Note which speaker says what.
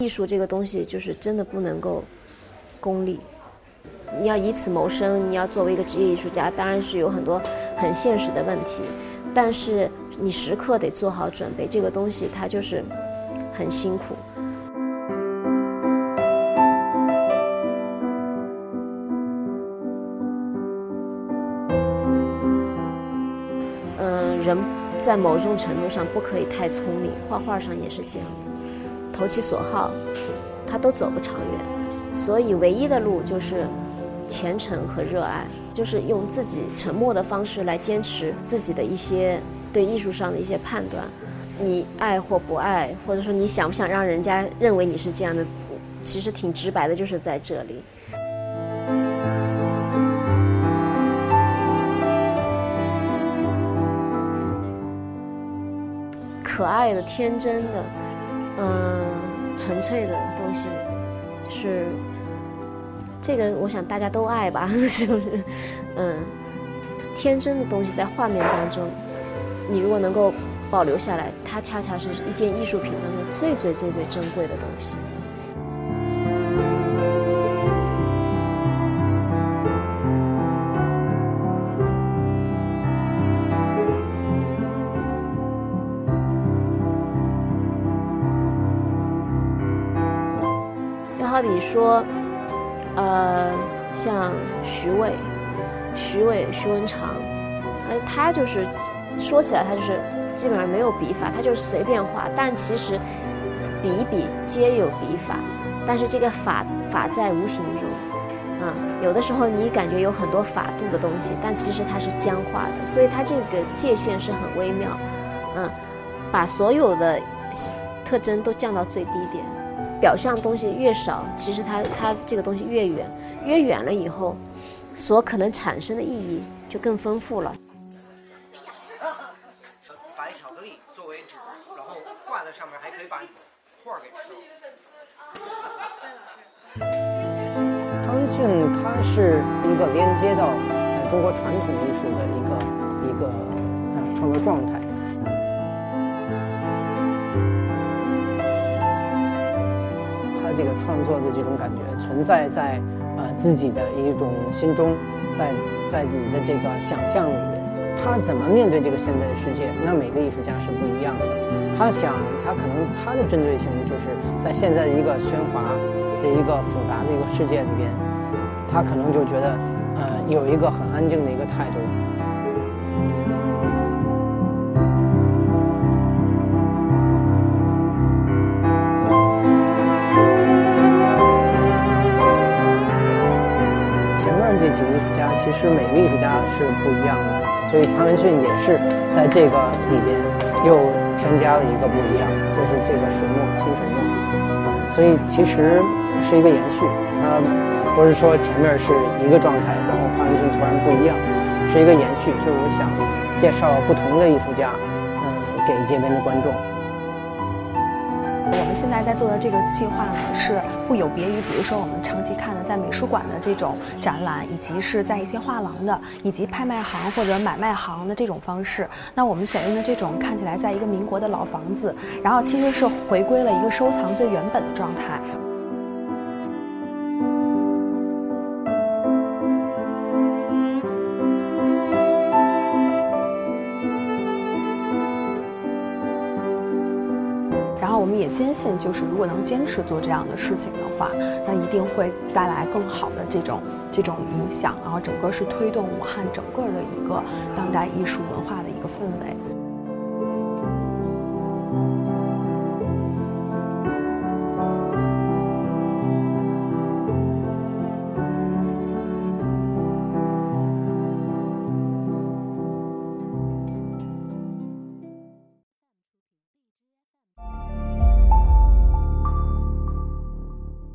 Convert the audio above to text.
Speaker 1: 艺术这个东西就是真的不能够功利，你要以此谋生，你要作为一个职业艺术家，当然是有很多很现实的问题，但是你时刻得做好准备，这个东西它就是很辛苦。嗯，人在某种程度上不可以太聪明，画画上也是这样的，投其所好，他都走不长远。所以唯一的路就是虔诚和热爱，就是用自己沉默的方式来坚持自己的一些对艺术上的一些判断。你爱或不爱，或者说你想不想让人家认为你是这样的，其实挺直白的，就是在这里。可爱的、天真的，嗯，纯粹的东西，是这个，我想大家都爱吧，是不是？嗯，天真的东西在画面当中，你如果能够保留下来，它恰恰是一件艺术品当中最最最最珍贵的东西。好比说，呃，像徐渭、徐渭、徐文长，呃，他就是说起来，他就是基本上没有笔法，他就是随便画，但其实笔笔皆有笔法，但是这个法法在无形中，嗯，有的时候你感觉有很多法度的东西，但其实它是僵化的，所以它这个界限是很微妙，嗯，把所有的特征都降到最低点。表象东西越少，其实它它这个东西越远，越远了以后，所可能产生的意义就更丰富了。
Speaker 2: 白巧克力作为纸，然后挂在上面，还可以把画给吃
Speaker 3: 了。汤逊他是一个连接到中国传统艺术的一个一个创作状态。这个创作的这种感觉存在在呃自己的一种心中，在在你的这个想象里面，他怎么面对这个现在的世界？那每个艺术家是不一样的。他想，他可能他的针对性就是在现在的一个喧哗的一个复杂的一个世界里边，他可能就觉得呃有一个很安静的一个态度。这几个艺术家其实每个艺术家是不一样的，所以潘文逊也是在这个里边又添加了一个不一样，就是这个水墨新水墨，所以其实是一个延续。它不是说前面是一个状态，然后潘文逊突然不一样，是一个延续。就是我想介绍不同的艺术家，嗯，给街边的观众。
Speaker 4: 我们现在在做的这个计划呢，是不有别于，比如说我们长期看的在美术馆的这种展览，以及是在一些画廊的，以及拍卖行或者买卖行的这种方式。那我们选用的这种看起来在一个民国的老房子，然后其实是回归了一个收藏最原本的状态。然后我们也坚信，就是如果能坚持做这样的事情的话，那一定会带来更好的这种这种影响，然后整个是推动武汉整个的一个当代艺术文化的一个氛围。